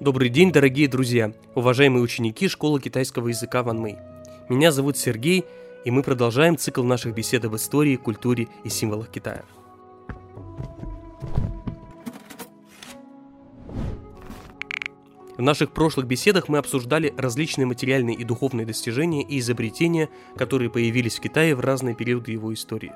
Добрый день, дорогие друзья, уважаемые ученики школы китайского языка Ван Мэй. Меня зовут Сергей, и мы продолжаем цикл наших бесед об истории, культуре и символах Китая. В наших прошлых беседах мы обсуждали различные материальные и духовные достижения и изобретения, которые появились в Китае в разные периоды его истории.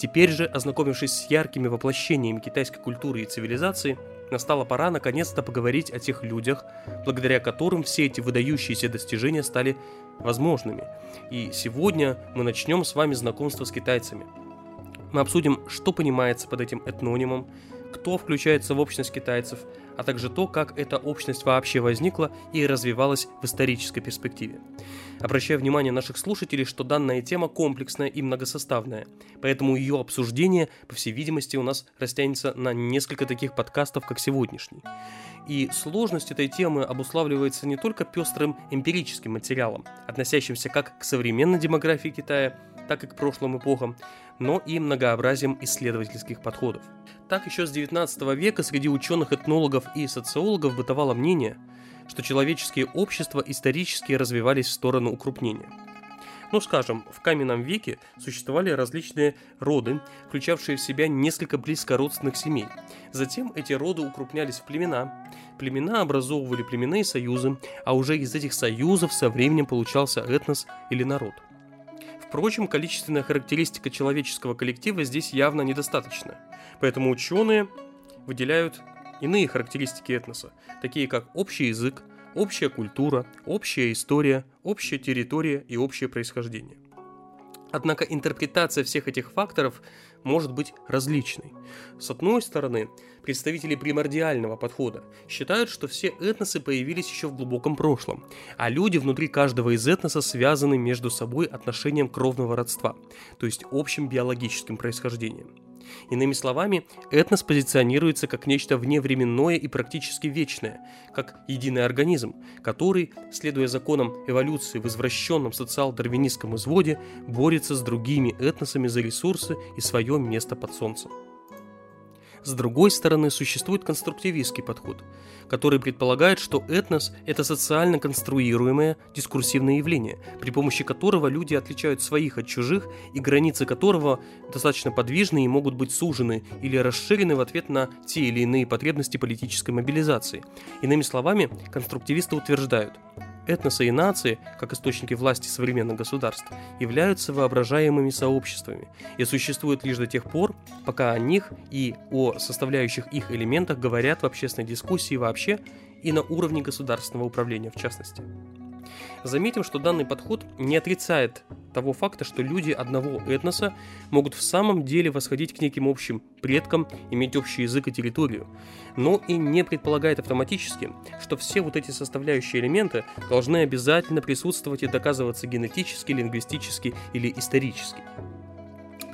Теперь же, ознакомившись с яркими воплощениями китайской культуры и цивилизации, настала пора наконец-то поговорить о тех людях, благодаря которым все эти выдающиеся достижения стали возможными. И сегодня мы начнем с вами знакомство с китайцами. Мы обсудим, что понимается под этим этнонимом, кто включается в общность китайцев, а также то, как эта общность вообще возникла и развивалась в исторической перспективе. Обращаю внимание наших слушателей, что данная тема комплексная и многосоставная, поэтому ее обсуждение, по всей видимости, у нас растянется на несколько таких подкастов, как сегодняшний. И сложность этой темы обуславливается не только пестрым эмпирическим материалом, относящимся как к современной демографии Китая, так и к прошлым эпохам, но и многообразием исследовательских подходов. Так еще с 19 века среди ученых-этнологов и социологов бытовало мнение, что человеческие общества исторически развивались в сторону укрупнения. Ну, скажем, в каменном веке существовали различные роды, включавшие в себя несколько близкородственных семей. Затем эти роды укрупнялись в племена. Племена образовывали племенные союзы, а уже из этих союзов со временем получался этнос или народ – Впрочем, количественная характеристика человеческого коллектива здесь явно недостаточна. Поэтому ученые выделяют иные характеристики этноса, такие как общий язык, общая культура, общая история, общая территория и общее происхождение. Однако интерпретация всех этих факторов может быть различной. С одной стороны, представители примордиального подхода считают, что все этносы появились еще в глубоком прошлом, а люди внутри каждого из этноса связаны между собой отношением кровного родства, то есть общим биологическим происхождением. Иными словами, этнос позиционируется как нечто вневременное и практически вечное, как единый организм, который, следуя законам эволюции в извращенном социал-дарвинистском изводе, борется с другими этносами за ресурсы и свое место под солнцем. С другой стороны, существует конструктивистский подход, который предполагает, что этнос – это социально конструируемое дискурсивное явление, при помощи которого люди отличают своих от чужих и границы которого достаточно подвижны и могут быть сужены или расширены в ответ на те или иные потребности политической мобилизации. Иными словами, конструктивисты утверждают, Этносы и нации, как источники власти современных государств, являются воображаемыми сообществами и существуют лишь до тех пор, пока о них и о составляющих их элементах говорят в общественной дискуссии вообще и на уровне государственного управления в частности. Заметим, что данный подход не отрицает того факта, что люди одного этноса могут в самом деле восходить к неким общим предкам, иметь общий язык и территорию, но и не предполагает автоматически, что все вот эти составляющие элементы должны обязательно присутствовать и доказываться генетически, лингвистически или исторически.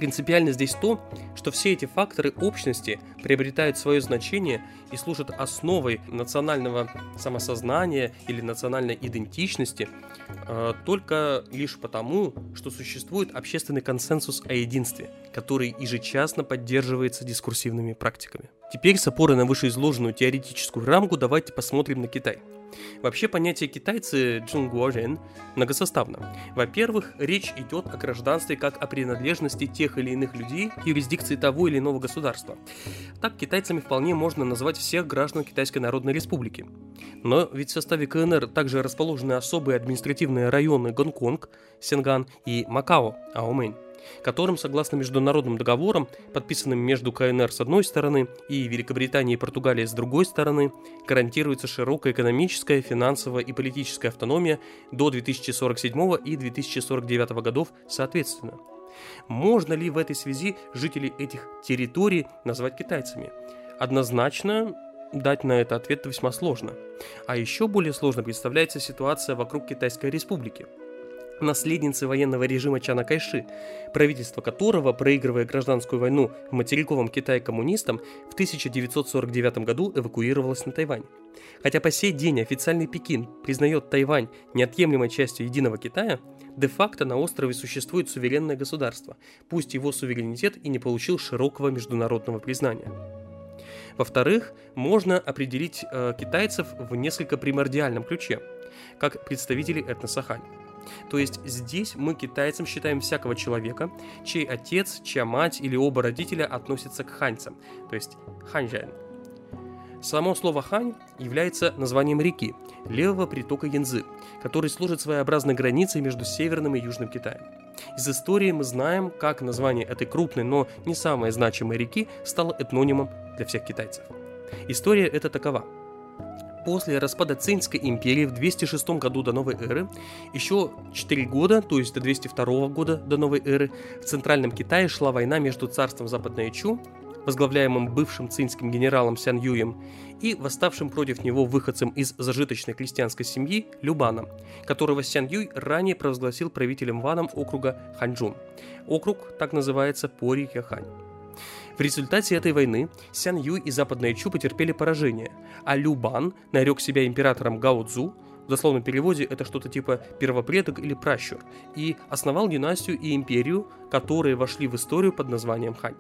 Принципиально здесь то, что все эти факторы общности приобретают свое значение и служат основой национального самосознания или национальной идентичности э, только лишь потому, что существует общественный консенсус о единстве, который ежечасно поддерживается дискурсивными практиками. Теперь с опорой на вышеизложенную теоретическую рамку давайте посмотрим на Китай – Вообще понятие китайцы джунгуорен многосоставно. Во-первых, речь идет о гражданстве как о принадлежности тех или иных людей к юрисдикции того или иного государства. Так китайцами вполне можно назвать всех граждан Китайской Народной Республики. Но ведь в составе КНР также расположены особые административные районы Гонконг, Сенган и Макао, Аомэнь которым, согласно международным договорам, подписанным между КНР с одной стороны и Великобританией и Португалией с другой стороны, гарантируется широкая экономическая, финансовая и политическая автономия до 2047 и 2049 годов соответственно. Можно ли в этой связи жителей этих территорий назвать китайцами? Однозначно дать на это ответ весьма сложно. А еще более сложно представляется ситуация вокруг Китайской Республики – наследницы военного режима Чана Кайши, правительство которого, проигрывая гражданскую войну в материковом Китае коммунистам, в 1949 году эвакуировалось на Тайвань. Хотя по сей день официальный Пекин признает Тайвань неотъемлемой частью единого Китая, де-факто на острове существует суверенное государство, пусть его суверенитет и не получил широкого международного признания. Во-вторых, можно определить э, китайцев в несколько примордиальном ключе, как представители этноса Хань. То есть здесь мы китайцам считаем всякого человека, чей отец, чья мать или оба родителя относятся к ханьцам, то есть ханьжэн. Само слово «хань» является названием реки, левого притока Янзы, который служит своеобразной границей между Северным и Южным Китаем. Из истории мы знаем, как название этой крупной, но не самой значимой реки стало этнонимом для всех китайцев. История эта такова – после распада Цинской империи в 206 году до новой эры, еще 4 года, то есть до 202 года до новой эры, в Центральном Китае шла война между царством Западной Чу, возглавляемым бывшим цинским генералом Сян Юем, и восставшим против него выходцем из зажиточной крестьянской семьи Любаном, которого Сян Юй ранее провозгласил правителем Ваном округа Ханчжун. Округ так называется по реке Хань. В результате этой войны Сян Юй и Западная Чу потерпели поражение, а Лю Бан нарек себя императором Гао Цзу, в дословном переводе это что-то типа первопредок или пращур, и основал династию и империю, которые вошли в историю под названием Хань.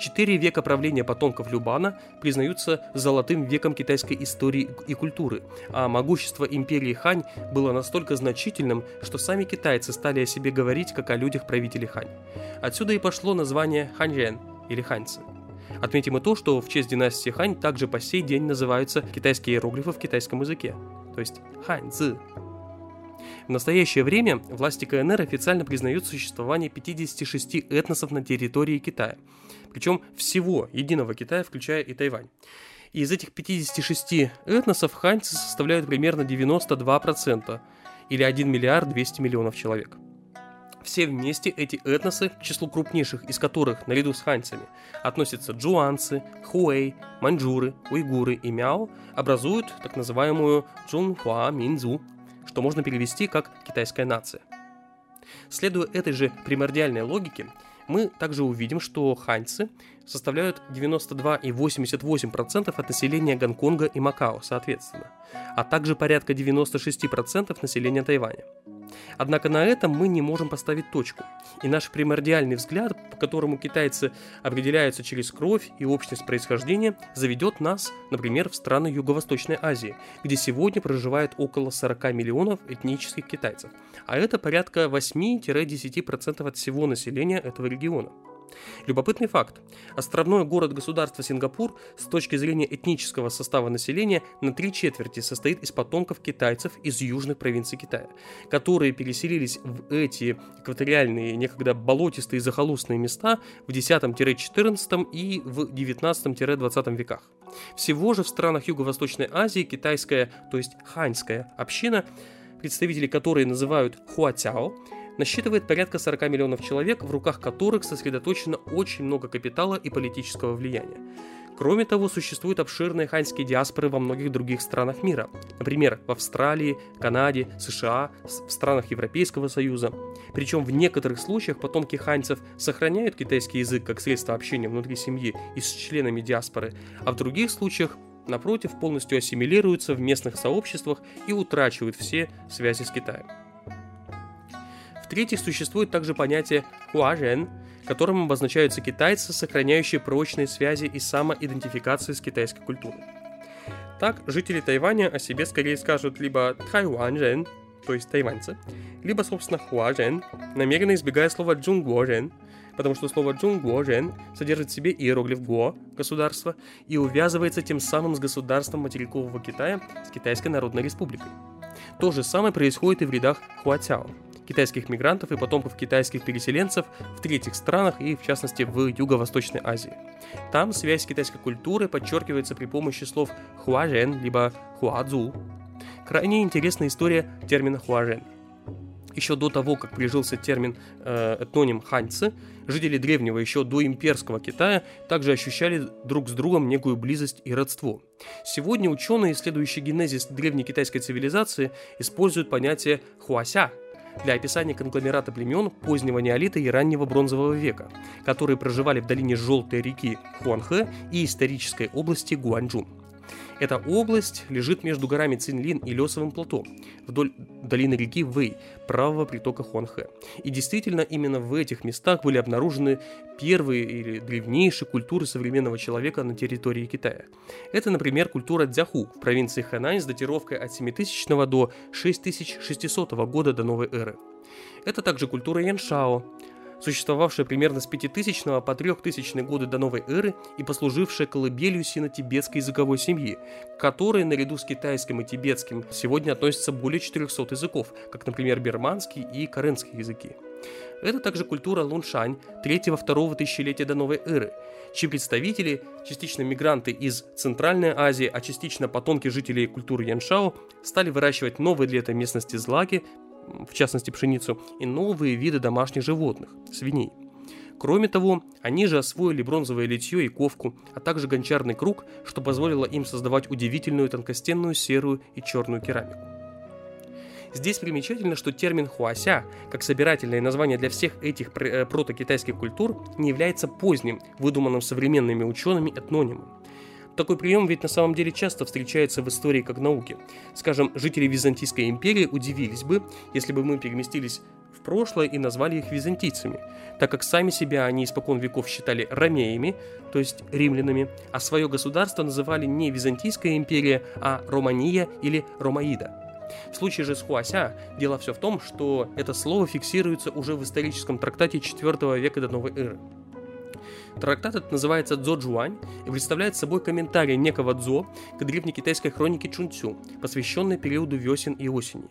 Четыре века правления потомков Любана признаются золотым веком китайской истории и культуры, а могущество империи Хань было настолько значительным, что сами китайцы стали о себе говорить как о людях правителей Хань. Отсюда и пошло название Ханьжэн или ханьцы. Отметим и то, что в честь династии Хань также по сей день называются китайские иероглифы в китайском языке, то есть ханьцзы. В настоящее время власти КНР официально признают существование 56 этносов на территории Китая, причем всего единого Китая, включая и Тайвань. И из этих 56 этносов ханьцы составляют примерно 92%, или 1 миллиард 200 миллионов человек. Все вместе эти этносы, к числу крупнейших из которых, наряду с ханьцами, относятся джуанцы, хуэй, маньчжуры, уйгуры и мяо, образуют так называемую Джунхуа Минзу, что можно перевести как «китайская нация». Следуя этой же примордиальной логике, мы также увидим, что ханьцы составляют 92,88% от населения Гонконга и Макао, соответственно, а также порядка 96% населения Тайваня. Однако на этом мы не можем поставить точку. И наш примордиальный взгляд, по которому китайцы определяются через кровь и общность происхождения, заведет нас, например, в страны Юго-Восточной Азии, где сегодня проживает около 40 миллионов этнических китайцев. А это порядка 8-10% от всего населения этого региона. Любопытный факт. Островной город-государство Сингапур с точки зрения этнического состава населения на три четверти состоит из потомков китайцев из южных провинций Китая, которые переселились в эти экваториальные, некогда болотистые захолустные места в 10-14 и в 19-20 веках. Всего же в странах Юго-Восточной Азии китайская, то есть ханьская община, представители которой называют хуатяо, насчитывает порядка 40 миллионов человек, в руках которых сосредоточено очень много капитала и политического влияния. Кроме того, существуют обширные ханьские диаспоры во многих других странах мира. Например, в Австралии, Канаде, США, в странах Европейского Союза. Причем в некоторых случаях потомки ханьцев сохраняют китайский язык как средство общения внутри семьи и с членами диаспоры, а в других случаях напротив, полностью ассимилируются в местных сообществах и утрачивают все связи с Китаем. В-третьих, существует также понятие «хуажен», которым обозначаются китайцы, сохраняющие прочные связи и самоидентификацию с китайской культурой. Так, жители Тайваня о себе скорее скажут либо «тайванжен», то есть тайваньцы, либо, собственно, «хуажен», намеренно избегая слова «джунгуожен», потому что слово «джунгуожен» содержит в себе иероглиф «го» – государство и увязывается тем самым с государством материкового Китая, с Китайской Народной Республикой. То же самое происходит и в рядах хуатяо – китайских мигрантов и потомков китайских переселенцев в третьих странах и, в частности, в Юго-Восточной Азии. Там связь китайской культуры подчеркивается при помощи слов хуажен либо хуадзу. Крайне интересная история термина хуажен. Еще до того, как прижился термин э, этноним ханьцы, жители древнего еще до имперского Китая также ощущали друг с другом некую близость и родство. Сегодня ученые, исследующие генезис древней китайской цивилизации, используют понятие хуася для описания конгломерата племен позднего неолита и раннего бронзового века, которые проживали в долине Желтой реки Хуанхэ и исторической области Гуанчжун. Эта область лежит между горами Цинлин и Лесовым плато, вдоль долины реки Вэй, правого притока Хуанхэ. И действительно, именно в этих местах были обнаружены первые или древнейшие культуры современного человека на территории Китая. Это, например, культура Дзяху в провинции Хэнань с датировкой от 7000 до 6600 года до новой эры. Это также культура Яншао, существовавшая примерно с 5000 по 3000 годы до новой эры и послужившая колыбелью сино-тибетской языковой семьи, к которой наряду с китайским и тибетским сегодня относятся более 400 языков, как, например, берманский и каренский языки. Это также культура Луншань третьего-второго тысячелетия до новой эры, чьи представители, частично мигранты из Центральной Азии, а частично потомки жителей культуры Яншао, стали выращивать новые для этой местности злаки, в частности пшеницу, и новые виды домашних животных – свиней. Кроме того, они же освоили бронзовое литье и ковку, а также гончарный круг, что позволило им создавать удивительную тонкостенную серую и черную керамику. Здесь примечательно, что термин хуася, как собирательное название для всех этих э, протокитайских культур, не является поздним, выдуманным современными учеными этнонимом. Такой прием ведь на самом деле часто встречается в истории как науке. Скажем, жители Византийской империи удивились бы, если бы мы переместились в прошлое и назвали их византийцами, так как сами себя они испокон веков считали ромеями, то есть римлянами, а свое государство называли не Византийская империя, а Романия или Ромаида. В случае же с Хуася дело все в том, что это слово фиксируется уже в историческом трактате IV века до новой эры. Трактат этот называется Цзо Джуань и представляет собой комментарий некого Цзо к древнекитайской хронике Чунцю, посвященной периоду весен и осени.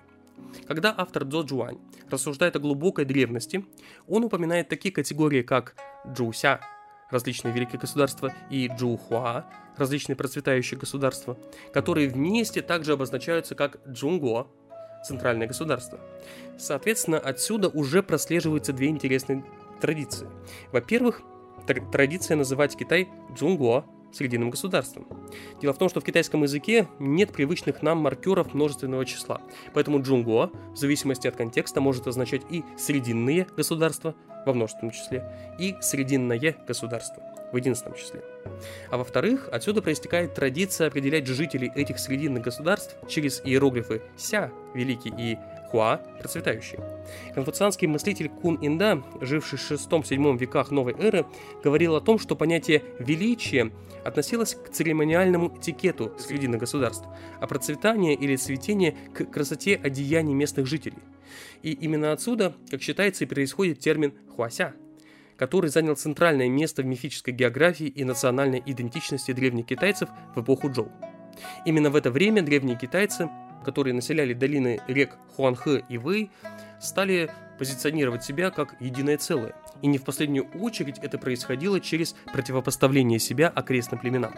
Когда автор Цзо Джуань рассуждает о глубокой древности, он упоминает такие категории, как Джуся, различные великие государства, и Джухуа, различные процветающие государства, которые вместе также обозначаются как Джунго, центральное государство. Соответственно, отсюда уже прослеживаются две интересные традиции. Во-первых, традиция называть Китай Джунгуа, срединным государством. Дело в том, что в китайском языке нет привычных нам маркеров множественного числа, поэтому джунгуа в зависимости от контекста может означать и срединные государства во множественном числе, и срединное государство в единственном числе. А во-вторых, отсюда проистекает традиция определять жителей этих срединных государств через иероглифы «ся» – великий и Хуа – процветающий. Конфуцианский мыслитель Кун Инда, живший в VI-VII веках новой эры, говорил о том, что понятие «величие» относилось к церемониальному этикету срединных государств, а процветание или цветение – к красоте одеяний местных жителей. И именно отсюда, как считается, и происходит термин «хуася», который занял центральное место в мифической географии и национальной идентичности древних китайцев в эпоху Джоу. Именно в это время древние китайцы которые населяли долины рек Хуанхэ и Вэй, стали позиционировать себя как единое целое. И не в последнюю очередь это происходило через противопоставление себя окрестным племенам.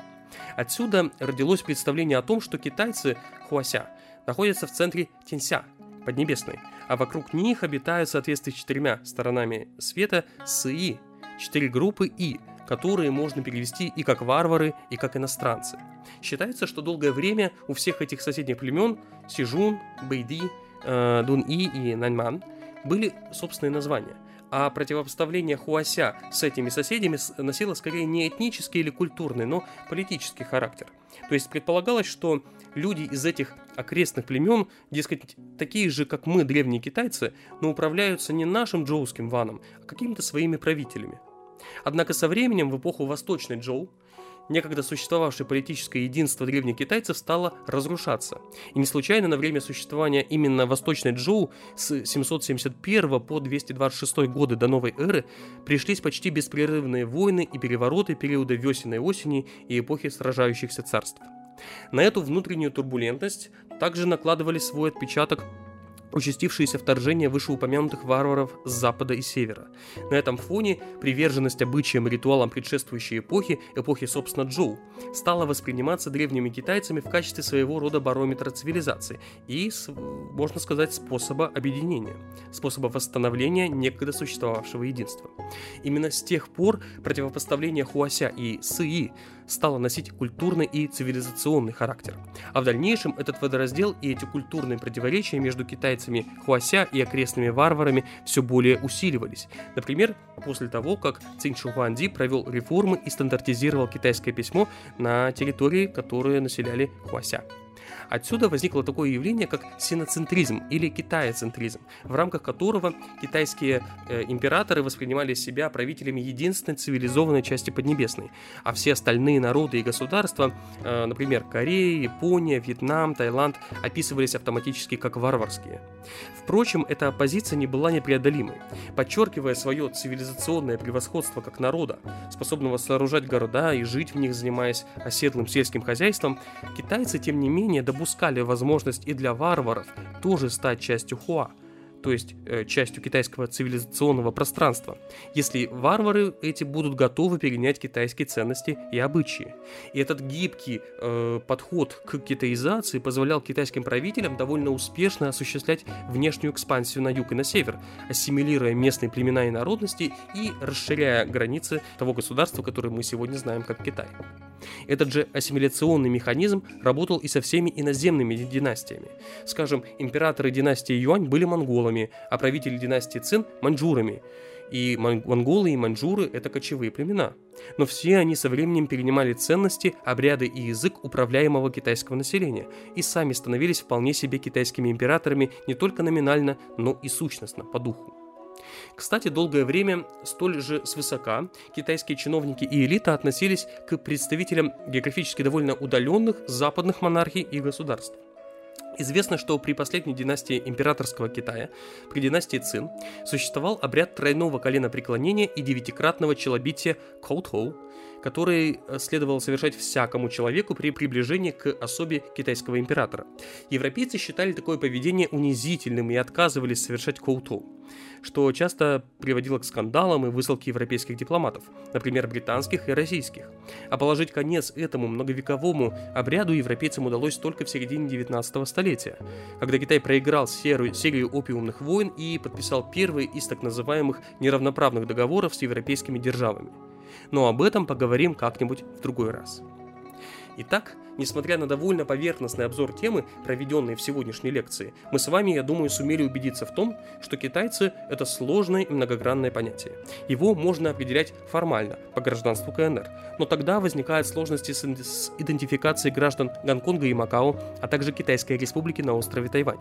Отсюда родилось представление о том, что китайцы Хуася находятся в центре Тенься, Поднебесной, а вокруг них обитают, соответственно, четырьмя сторонами света Сыи, четыре группы И, которые можно перевести и как варвары, и как иностранцы. Считается, что долгое время у всех этих соседних племен Сижун, Бэйди, э, Дун-И и Наньман были собственные названия. А противопоставление Хуася с этими соседями носило скорее не этнический или культурный, но политический характер. То есть предполагалось, что люди из этих окрестных племен, дескать, такие же, как мы, древние китайцы, но управляются не нашим джоуским ваном, а какими-то своими правителями. Однако со временем, в эпоху Восточной Джоу, некогда существовавшее политическое единство древних китайцев стало разрушаться. И не случайно на время существования именно Восточной Джоу с 771 по 226 годы до новой эры пришлись почти беспрерывные войны и перевороты периода весенней осени и эпохи сражающихся царств. На эту внутреннюю турбулентность также накладывали свой отпечаток участившиеся вторжения вышеупомянутых варваров с запада и севера. На этом фоне приверженность обычаям и ритуалам предшествующей эпохи, эпохи, собственно, Джоу, стала восприниматься древними китайцами в качестве своего рода барометра цивилизации и, можно сказать, способа объединения, способа восстановления некогда существовавшего единства. Именно с тех пор противопоставление Хуася и Сыи стала носить культурный и цивилизационный характер. А в дальнейшем этот водораздел и эти культурные противоречия между китайцами Хуася и окрестными варварами все более усиливались. Например, после того, как Цинь Шухуанди провел реформы и стандартизировал китайское письмо на территории, которые населяли Хуася. Отсюда возникло такое явление, как синоцентризм или китаецентризм, в рамках которого китайские э, императоры воспринимали себя правителями единственной цивилизованной части Поднебесной, а все остальные народы и государства, э, например, Корея, Япония, Вьетнам, Таиланд, описывались автоматически как варварские. Впрочем, эта оппозиция не была непреодолимой. Подчеркивая свое цивилизационное превосходство как народа, способного сооружать города и жить в них, занимаясь оседлым сельским хозяйством, китайцы, тем не менее, допускали возможность и для варваров тоже стать частью Хуа – то есть э, частью китайского цивилизационного пространства, если варвары эти будут готовы перенять китайские ценности и обычаи. И этот гибкий э, подход к китаизации позволял китайским правителям довольно успешно осуществлять внешнюю экспансию на юг и на север, ассимилируя местные племена и народности и расширяя границы того государства, которое мы сегодня знаем как Китай. Этот же ассимиляционный механизм работал и со всеми иноземными династиями. Скажем, императоры династии Юань были монголами, а правители династии Цин – маньчжурами. И монголы и маньчжуры – это кочевые племена. Но все они со временем перенимали ценности, обряды и язык управляемого китайского населения и сами становились вполне себе китайскими императорами не только номинально, но и сущностно, по духу. Кстати, долгое время столь же свысока китайские чиновники и элита относились к представителям географически довольно удаленных западных монархий и государств. Известно, что при последней династии императорского Китая, при династии Цин, существовал обряд тройного колена преклонения и девятикратного челобития Коутхоу, который э, следовало совершать всякому человеку при приближении к особе китайского императора. Европейцы считали такое поведение унизительным и отказывались совершать коутоу, что часто приводило к скандалам и высылке европейских дипломатов, например, британских и российских. А положить конец этому многовековому обряду европейцам удалось только в середине 19 столетия, когда Китай проиграл серию, серию опиумных войн и подписал первый из так называемых неравноправных договоров с европейскими державами но об этом поговорим как-нибудь в другой раз. Итак, несмотря на довольно поверхностный обзор темы, проведенный в сегодняшней лекции, мы с вами, я думаю, сумели убедиться в том, что китайцы – это сложное и многогранное понятие. Его можно определять формально, по гражданству КНР, но тогда возникают сложности с идентификацией граждан Гонконга и Макао, а также Китайской республики на острове Тайвань.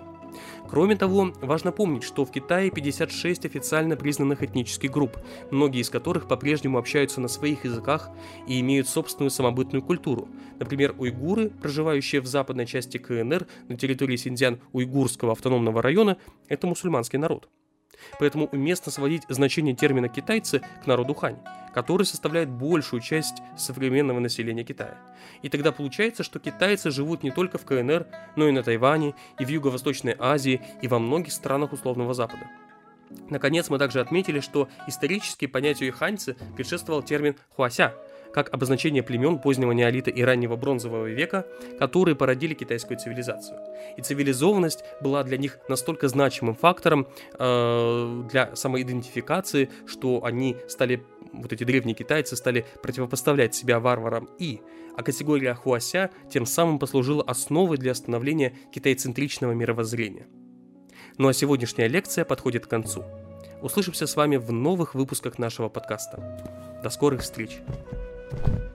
Кроме того, важно помнить, что в Китае 56 официально признанных этнических групп, многие из которых по-прежнему общаются на своих языках и имеют собственную самобытную культуру. Например, уйгуры, проживающие в западной части КНР на территории Синьцзян-Уйгурского автономного района, это мусульманский народ. Поэтому уместно сводить значение термина «китайцы» к народу хань, который составляет большую часть современного населения Китая. И тогда получается, что китайцы живут не только в КНР, но и на Тайване, и в Юго-Восточной Азии, и во многих странах условного Запада. Наконец, мы также отметили, что исторически понятию ханьцы предшествовал термин «хуася», как обозначение племен позднего неолита и раннего бронзового века, которые породили китайскую цивилизацию. И цивилизованность была для них настолько значимым фактором э, для самоидентификации, что они стали, вот эти древние китайцы стали противопоставлять себя варварам и, а категория хуася тем самым послужила основой для становления китайцентричного мировоззрения. Ну а сегодняшняя лекция подходит к концу. Услышимся с вами в новых выпусках нашего подкаста. До скорых встреч! you.